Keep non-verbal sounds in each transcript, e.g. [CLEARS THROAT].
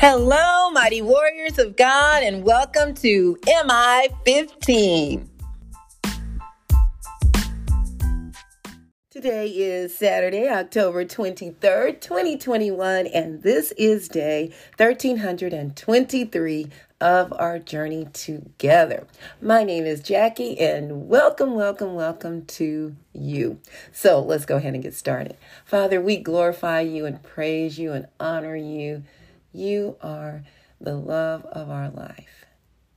Hello, mighty warriors of God, and welcome to MI 15. Today is Saturday, October 23rd, 2021, and this is day 1323 of our journey together. My name is Jackie, and welcome, welcome, welcome to you. So let's go ahead and get started. Father, we glorify you and praise you and honor you. You are the love of our life.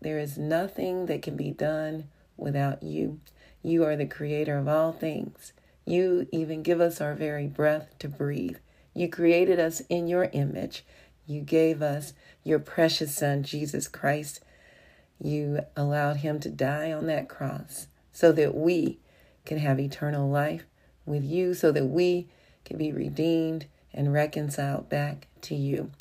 There is nothing that can be done without you. You are the creator of all things. You even give us our very breath to breathe. You created us in your image. You gave us your precious Son, Jesus Christ. You allowed him to die on that cross so that we can have eternal life with you, so that we can be redeemed and reconciled back to you.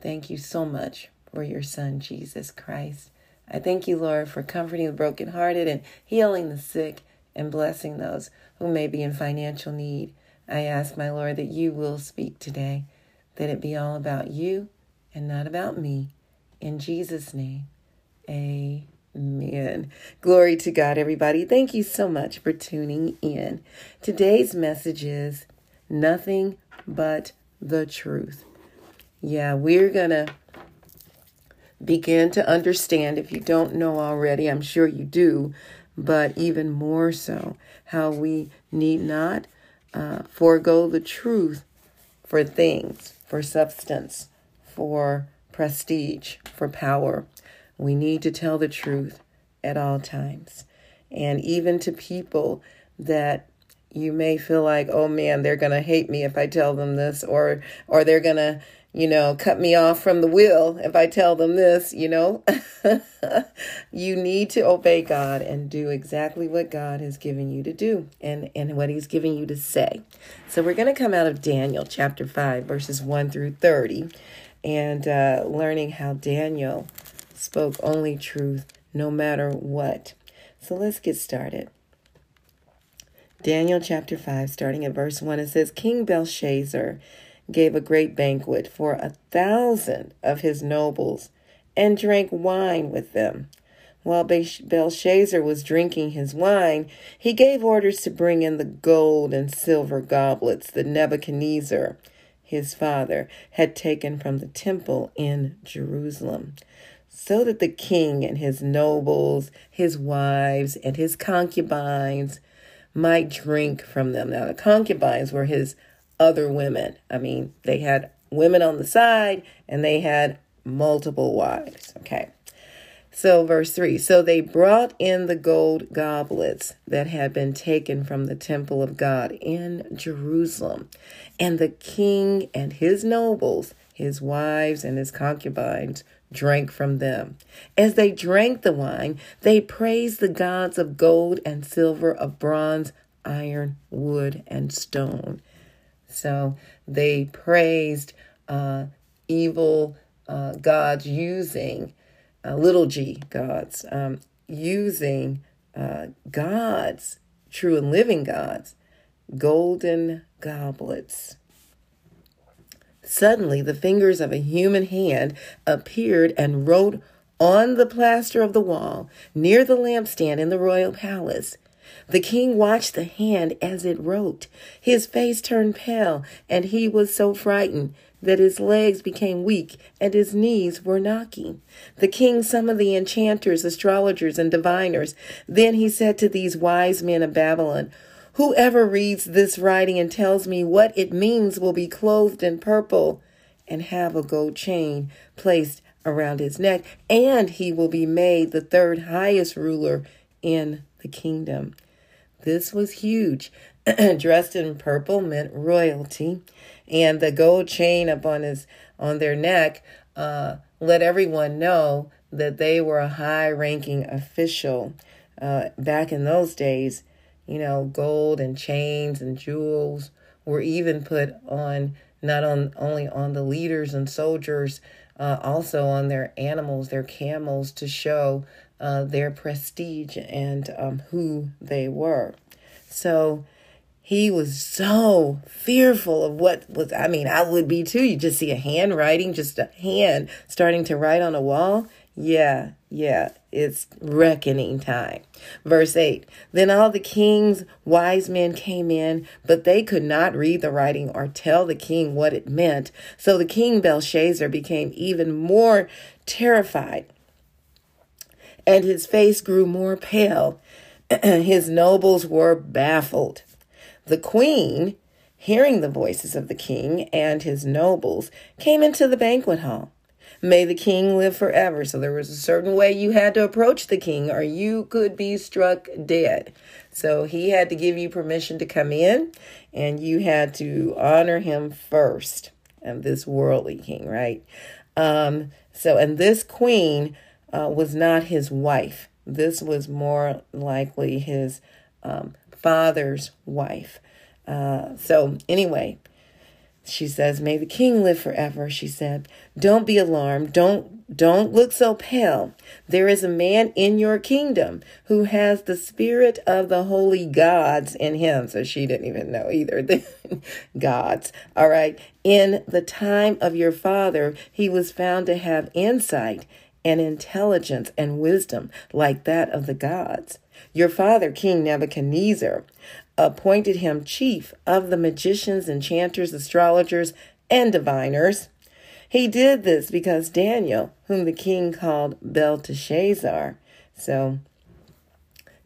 Thank you so much for your Son, Jesus Christ. I thank you, Lord, for comforting the brokenhearted and healing the sick and blessing those who may be in financial need. I ask, my Lord, that you will speak today, that it be all about you and not about me. In Jesus' name, amen. Glory to God, everybody. Thank you so much for tuning in. Today's message is nothing but the truth. Yeah, we're going to begin to understand, if you don't know already, I'm sure you do, but even more so, how we need not uh, forego the truth for things, for substance, for prestige, for power. We need to tell the truth at all times. And even to people that you may feel like, oh man, they're going to hate me if I tell them this, or, or they're going to, you know, cut me off from the will if I tell them this, you know. [LAUGHS] you need to obey God and do exactly what God has given you to do and, and what He's giving you to say. So we're going to come out of Daniel chapter 5, verses 1 through 30, and uh, learning how Daniel spoke only truth no matter what. So let's get started. Daniel chapter 5, starting at verse 1, it says, King Belshazzar gave a great banquet for a thousand of his nobles and drank wine with them. While Belshazzar was drinking his wine, he gave orders to bring in the gold and silver goblets that Nebuchadnezzar, his father, had taken from the temple in Jerusalem, so that the king and his nobles, his wives, and his concubines might drink from them. Now, the concubines were his other women. I mean, they had women on the side and they had multiple wives. Okay. So, verse 3 So they brought in the gold goblets that had been taken from the temple of God in Jerusalem, and the king and his nobles, his wives, and his concubines drank from them. As they drank the wine, they praised the gods of gold and silver, of bronze, iron, wood, and stone. So they praised uh, evil uh, gods using uh, little g gods, um, using uh, gods, true and living gods, golden goblets. Suddenly, the fingers of a human hand appeared and wrote on the plaster of the wall near the lampstand in the royal palace. The king watched the hand as it wrote. His face turned pale, and he was so frightened that his legs became weak and his knees were knocking. The king summoned the enchanters, astrologers, and diviners. Then he said to these wise men of Babylon, Whoever reads this writing and tells me what it means will be clothed in purple and have a gold chain placed around his neck, and he will be made the third highest ruler in the kingdom. This was huge. [CLEARS THROAT] Dressed in purple meant royalty, and the gold chain upon his on their neck uh, let everyone know that they were a high-ranking official. Uh, back in those days, you know, gold and chains and jewels were even put on not on only on the leaders and soldiers, uh, also on their animals, their camels, to show uh, their prestige and um, who they were. So he was so fearful of what was, I mean, I would be too. You just see a handwriting, just a hand starting to write on a wall. Yeah, yeah, it's reckoning time. Verse 8 Then all the king's wise men came in, but they could not read the writing or tell the king what it meant. So the king Belshazzar became even more terrified, and his face grew more pale. [CLEARS THROAT] his nobles were baffled. The queen, hearing the voices of the king and his nobles, came into the banquet hall. May the king live forever. So there was a certain way you had to approach the king, or you could be struck dead. So he had to give you permission to come in, and you had to honor him first. And this worldly king, right? Um, so, and this queen uh, was not his wife. This was more likely his um, father's wife. Uh, so, anyway, she says, May the king live forever. She said, Don't be alarmed. Don't don't look so pale. There is a man in your kingdom who has the spirit of the holy gods in him. So she didn't even know either. The [LAUGHS] gods. All right. In the time of your father, he was found to have insight and intelligence and wisdom like that of the gods. Your father, King Nebuchadnezzar, appointed him chief of the magicians, enchanters, astrologers, and diviners. He did this because Daniel, whom the king called Belteshazzar, so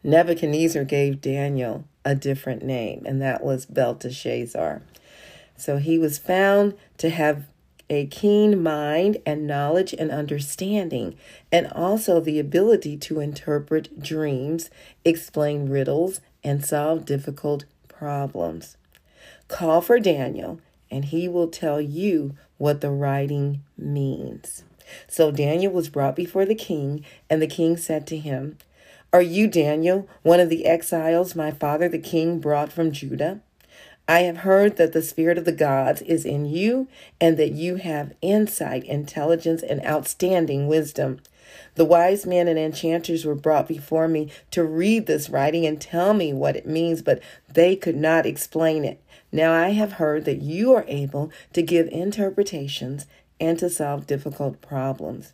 Nebuchadnezzar gave Daniel a different name, and that was Belteshazzar. So he was found to have a keen mind and knowledge and understanding, and also the ability to interpret dreams, explain riddles, and solve difficult problems. Call for Daniel, and he will tell you what the writing means. So Daniel was brought before the king, and the king said to him, Are you Daniel, one of the exiles my father the king brought from Judah? I have heard that the Spirit of the gods is in you and that you have insight, intelligence, and outstanding wisdom. The wise men and enchanters were brought before me to read this writing and tell me what it means, but they could not explain it. Now I have heard that you are able to give interpretations and to solve difficult problems.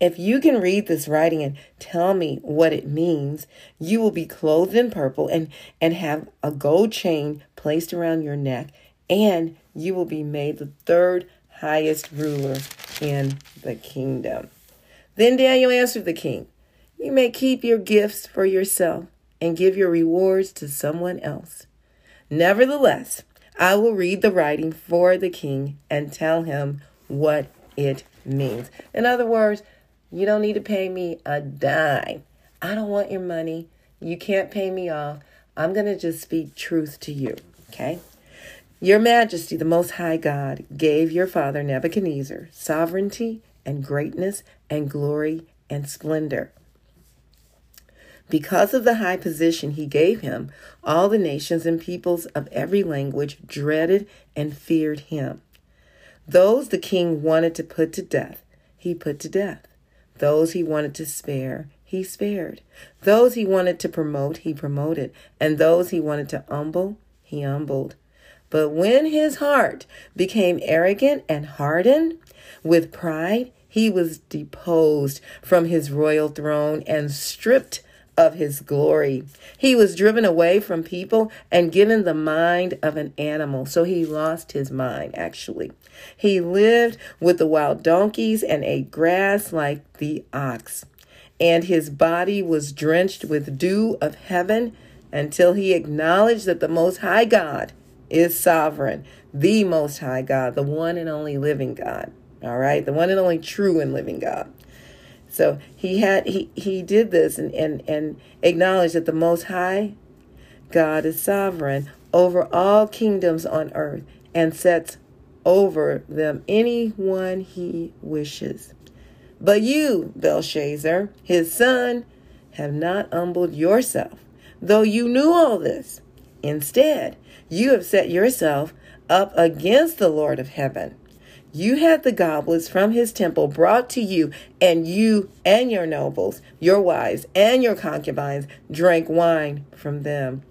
If you can read this writing and tell me what it means, you will be clothed in purple and, and have a gold chain placed around your neck, and you will be made the third highest ruler in the kingdom. Then Daniel answered the king, You may keep your gifts for yourself and give your rewards to someone else. Nevertheless, I will read the writing for the king and tell him what it means. In other words, you don't need to pay me a dime. I don't want your money. You can't pay me off. I'm going to just speak truth to you, okay? Your Majesty, the Most High God, gave your father Nebuchadnezzar sovereignty and greatness and glory and splendor. Because of the high position he gave him, all the nations and peoples of every language dreaded and feared him. Those the king wanted to put to death, he put to death. Those he wanted to spare, he spared. Those he wanted to promote, he promoted. And those he wanted to humble, he humbled. But when his heart became arrogant and hardened with pride, he was deposed from his royal throne and stripped of his glory. He was driven away from people and given the mind of an animal. So he lost his mind, actually. He lived with the wild donkeys and ate grass like the ox. And his body was drenched with dew of heaven until he acknowledged that the Most High God is sovereign, the Most High God, the one and only living God. All right, the one and only true and living God. So he had he he did this and and and acknowledged that the Most High God is sovereign over all kingdoms on earth and sets over them anyone he wishes. But you, Belshazzar, his son, have not humbled yourself, though you knew all this. Instead, you have set yourself up against the Lord of heaven you had the goblets from his temple brought to you, and you and your nobles, your wives, and your concubines drank wine from them.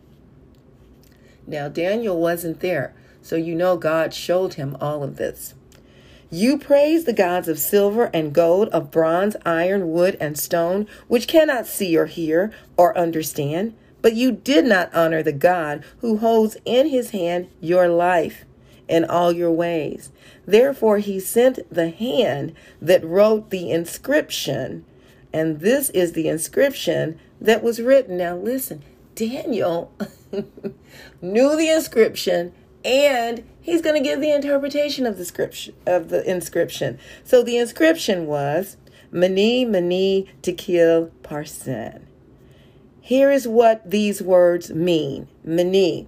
Now, Daniel wasn't there, so you know God showed him all of this. You praise the gods of silver and gold, of bronze, iron, wood, and stone, which cannot see or hear or understand, but you did not honor the God who holds in his hand your life and all your ways. Therefore, he sent the hand that wrote the inscription, and this is the inscription that was written. Now, listen, Daniel [LAUGHS] knew the inscription and he's going to give the interpretation of the scripture of the inscription. So the inscription was Mani Mene Tekel Parsin. Here is what these words mean. Mene,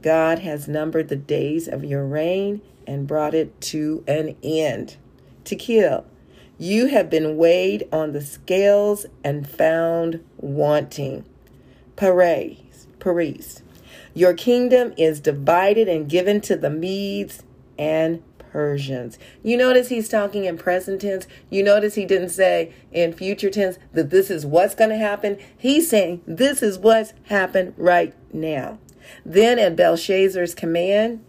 God has numbered the days of your reign and brought it to an end. Tekel, you have been weighed on the scales and found wanting. Peres, Peres, your kingdom is divided and given to the Medes and Persians. You notice he's talking in present tense. You notice he didn't say in future tense that this is what's going to happen. He's saying this is what's happened right now. Then at Belshazzar's command,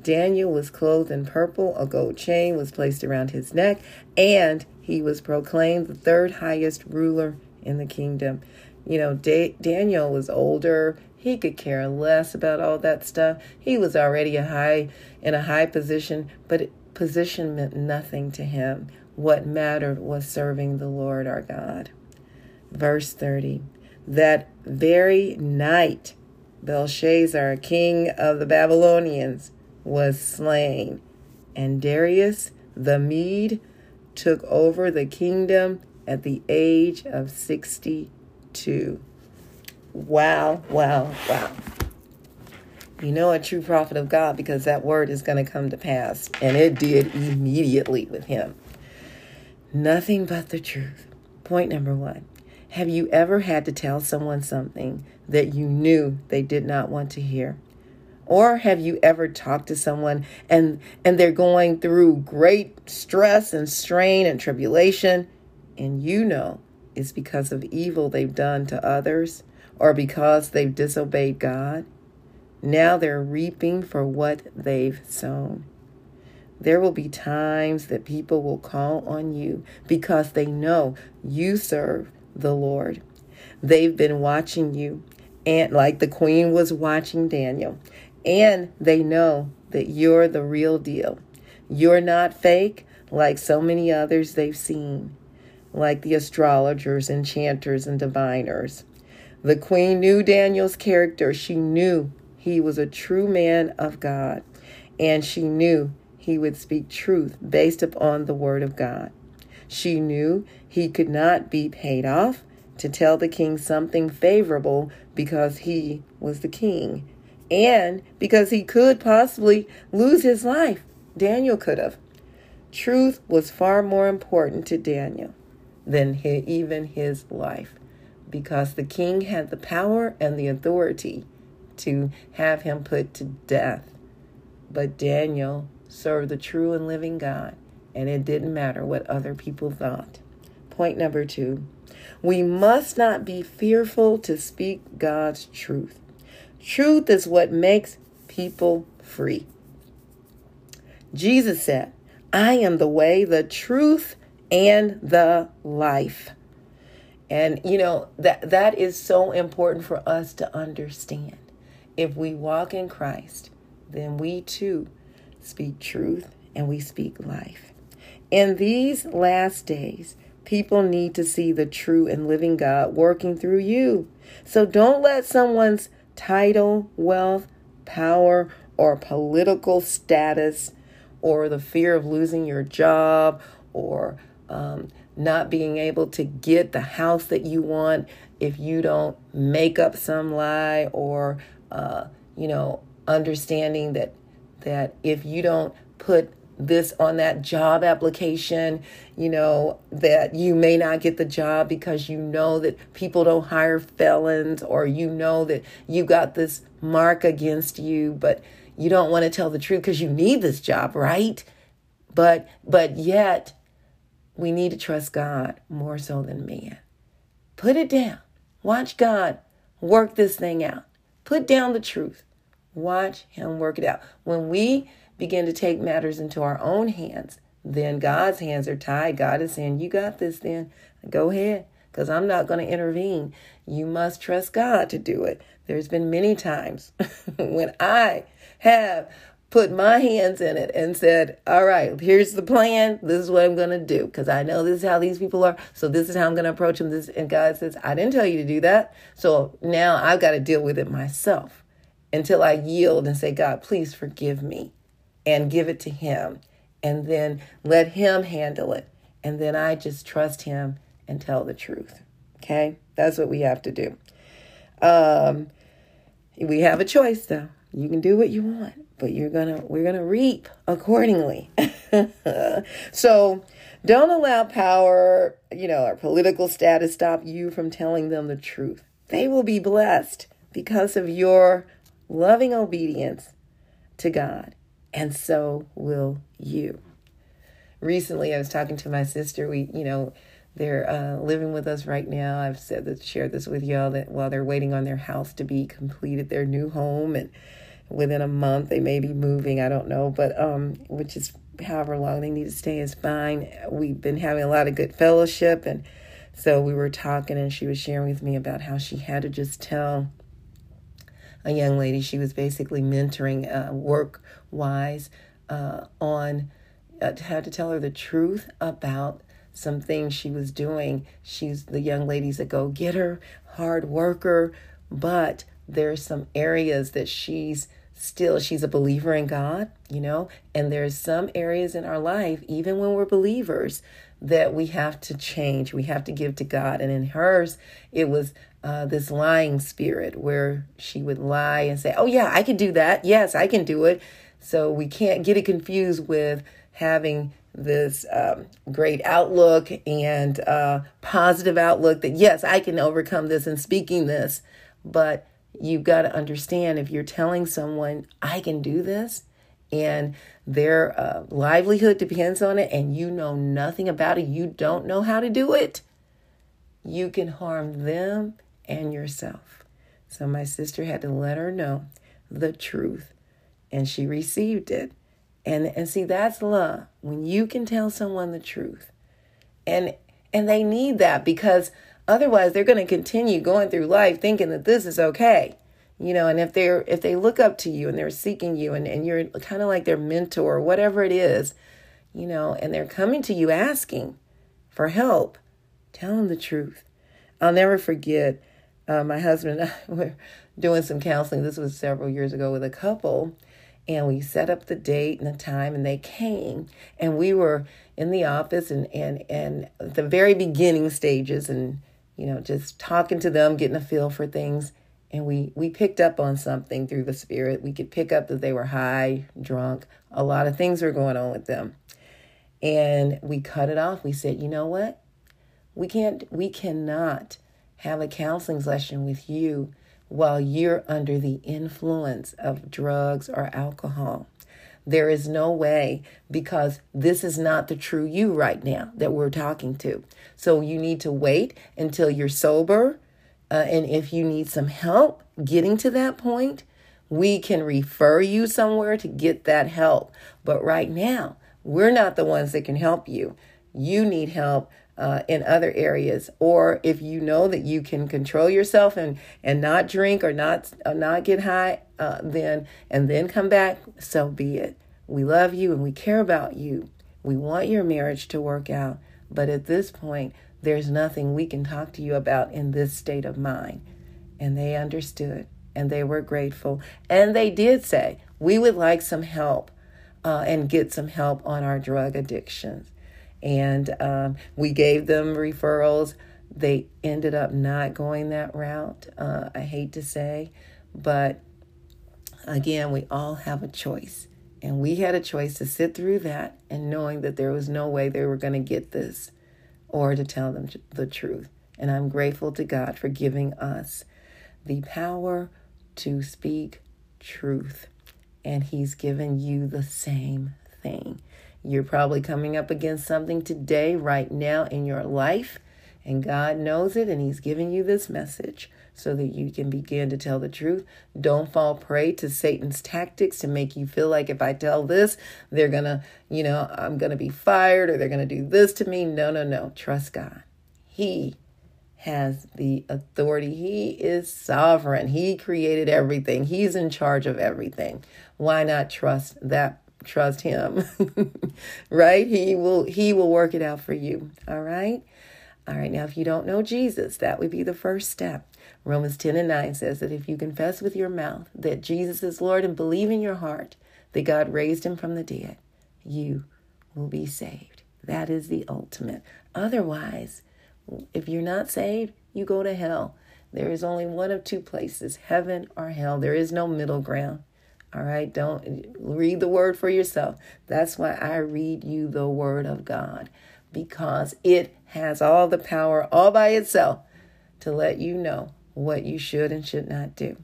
Daniel was clothed in purple, a gold chain was placed around his neck, and he was proclaimed the third highest ruler in the kingdom. You know, da- Daniel was older. He could care less about all that stuff. He was already a high in a high position, but position meant nothing to him. What mattered was serving the Lord our God. Verse 30. That very night Belshazzar, king of the Babylonians, was slain, and Darius the Mede took over the kingdom at the age of 62. Wow, wow, wow. You know a true prophet of God because that word is going to come to pass. And it did immediately with him. Nothing but the truth. Point number one Have you ever had to tell someone something that you knew they did not want to hear? Or have you ever talked to someone and and they're going through great stress and strain and tribulation and you know it's because of evil they've done to others or because they've disobeyed God. Now they're reaping for what they've sown. There will be times that people will call on you because they know you serve the Lord. They've been watching you, and like the queen was watching Daniel, and they know that you're the real deal. You're not fake like so many others they've seen, like the astrologers, enchanters, and diviners. The queen knew Daniel's character. She knew he was a true man of God, and she knew he would speak truth based upon the word of God. She knew he could not be paid off to tell the king something favorable because he was the king and because he could possibly lose his life. Daniel could have. Truth was far more important to Daniel than even his life because the king had the power and the authority to have him put to death. But Daniel served the true and living God, and it didn't matter what other people thought. Point number two we must not be fearful to speak God's truth. Truth is what makes people free. Jesus said, I am the way, the truth, and the life. And you know that that is so important for us to understand. If we walk in Christ, then we too speak truth and we speak life. In these last days, people need to see the true and living God working through you. So don't let someone's title, wealth, power, or political status, or the fear of losing your job, or um, not being able to get the house that you want if you don't make up some lie or uh, you know understanding that that if you don't put this on that job application, you know, that you may not get the job because you know that people don't hire felons or you know that you got this mark against you, but you don't want to tell the truth because you need this job, right? But but yet we need to trust God more so than man. Put it down. Watch God work this thing out. Put down the truth. Watch Him work it out. When we begin to take matters into our own hands, then God's hands are tied. God is saying, You got this, then go ahead, because I'm not going to intervene. You must trust God to do it. There's been many times [LAUGHS] when I have put my hands in it and said, All right, here's the plan. This is what I'm going to do because I know this is how these people are. So this is how I'm going to approach them. This, and God says, I didn't tell you to do that. So now I've got to deal with it myself until I yield and say, God, please forgive me and give it to Him. And then let Him handle it. And then I just trust Him and tell the truth. Okay? That's what we have to do. Um, we have a choice though. You can do what you want, but you're gonna we're gonna reap accordingly. [LAUGHS] so don't allow power, you know, or political status stop you from telling them the truth. They will be blessed because of your loving obedience to God, and so will you. Recently, I was talking to my sister. We, you know, they're uh, living with us right now. I've said that, shared this with y'all that while they're waiting on their house to be completed, their new home, and within a month they may be moving. I don't know, but um, which is however long they need to stay is fine. We've been having a lot of good fellowship, and so we were talking, and she was sharing with me about how she had to just tell a young lady she was basically mentoring uh, work wise uh, on uh, had to tell her the truth about some things she was doing. She's the young lady's a go getter, hard worker, but there's some areas that she's still she's a believer in God, you know, and there's some areas in our life even when we're believers that we have to change. We have to give to God. And in hers, it was uh, this lying spirit where she would lie and say, "Oh yeah, I can do that. Yes, I can do it." So we can't get it confused with having this um, great outlook and uh, positive outlook that yes, I can overcome this and speaking this, but you've got to understand if you're telling someone, I can do this, and their uh, livelihood depends on it, and you know nothing about it, you don't know how to do it, you can harm them and yourself. So my sister had to let her know the truth, and she received it. And, and see, that's love. When you can tell someone the truth. And and they need that because Otherwise, they're going to continue going through life thinking that this is okay. You know, and if they're if they look up to you and they're seeking you and, and you're kind of like their mentor or whatever it is, you know, and they're coming to you asking for help, tell them the truth. I'll never forget uh, my husband and [LAUGHS] I were doing some counseling. This was several years ago with a couple, and we set up the date and the time, and they came, and we were in the office and and and the very beginning stages, and you know, just talking to them, getting a feel for things. And we, we picked up on something through the spirit. We could pick up that they were high, drunk. A lot of things were going on with them. And we cut it off. We said, you know what? We can't, we cannot have a counseling session with you while you're under the influence of drugs or alcohol. There is no way because this is not the true you right now that we're talking to. So you need to wait until you're sober. Uh, and if you need some help getting to that point, we can refer you somewhere to get that help. But right now, we're not the ones that can help you. You need help uh, in other areas, or if you know that you can control yourself and and not drink or not uh, not get high, uh, then and then come back, so be it. We love you and we care about you. We want your marriage to work out, but at this point, there's nothing we can talk to you about in this state of mind. And they understood and they were grateful. And they did say, We would like some help uh, and get some help on our drug addictions and um, we gave them referrals. They ended up not going that route. Uh, I hate to say, but again, we all have a choice. And we had a choice to sit through that and knowing that there was no way they were going to get this or to tell them the truth. And I'm grateful to God for giving us the power to speak truth. And He's given you the same thing. You're probably coming up against something today, right now in your life, And God knows it, and He's giving you this message so that you can begin to tell the truth. Don't fall prey to Satan's tactics to make you feel like if I tell this, they're to, you know, I'm to be fired or they're to do this to me. No, no, no. Trust God. He has the authority. He is sovereign. He created everything. He's in charge of everything. Why not trust that trust him? [LAUGHS] right? He will he will work it out for you. All right? All right, now if you don't know Jesus, that would be the first step. Romans 10 and 9 says that if you confess with your mouth that Jesus is Lord and believe in your heart that God raised him from the dead, you will be saved. That is the ultimate. Otherwise, if you're not saved, you go to hell. There is only one of two places heaven or hell. There is no middle ground. All right, don't read the word for yourself. That's why I read you the word of God because it has all the power all by itself to let you know what you should and should not do.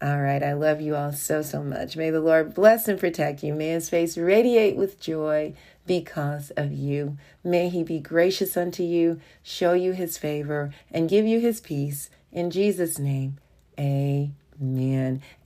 All right, I love you all so, so much. May the Lord bless and protect you. May his face radiate with joy because of you. May he be gracious unto you, show you his favor, and give you his peace. In Jesus' name, amen.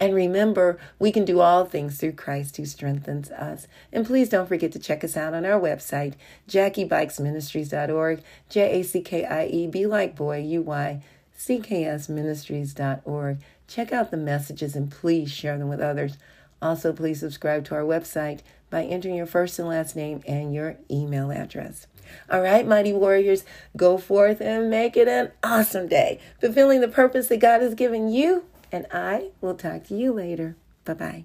And remember, we can do all things through Christ who strengthens us. And please don't forget to check us out on our website, JackieBuycksMinistries.org, J A C K I E, B like boy, U Y, C K S Ministries.org. Check out the messages and please share them with others. Also, please subscribe to our website by entering your first and last name and your email address. All right, mighty warriors, go forth and make it an awesome day, fulfilling the purpose that God has given you and I will talk to you later. Bye bye.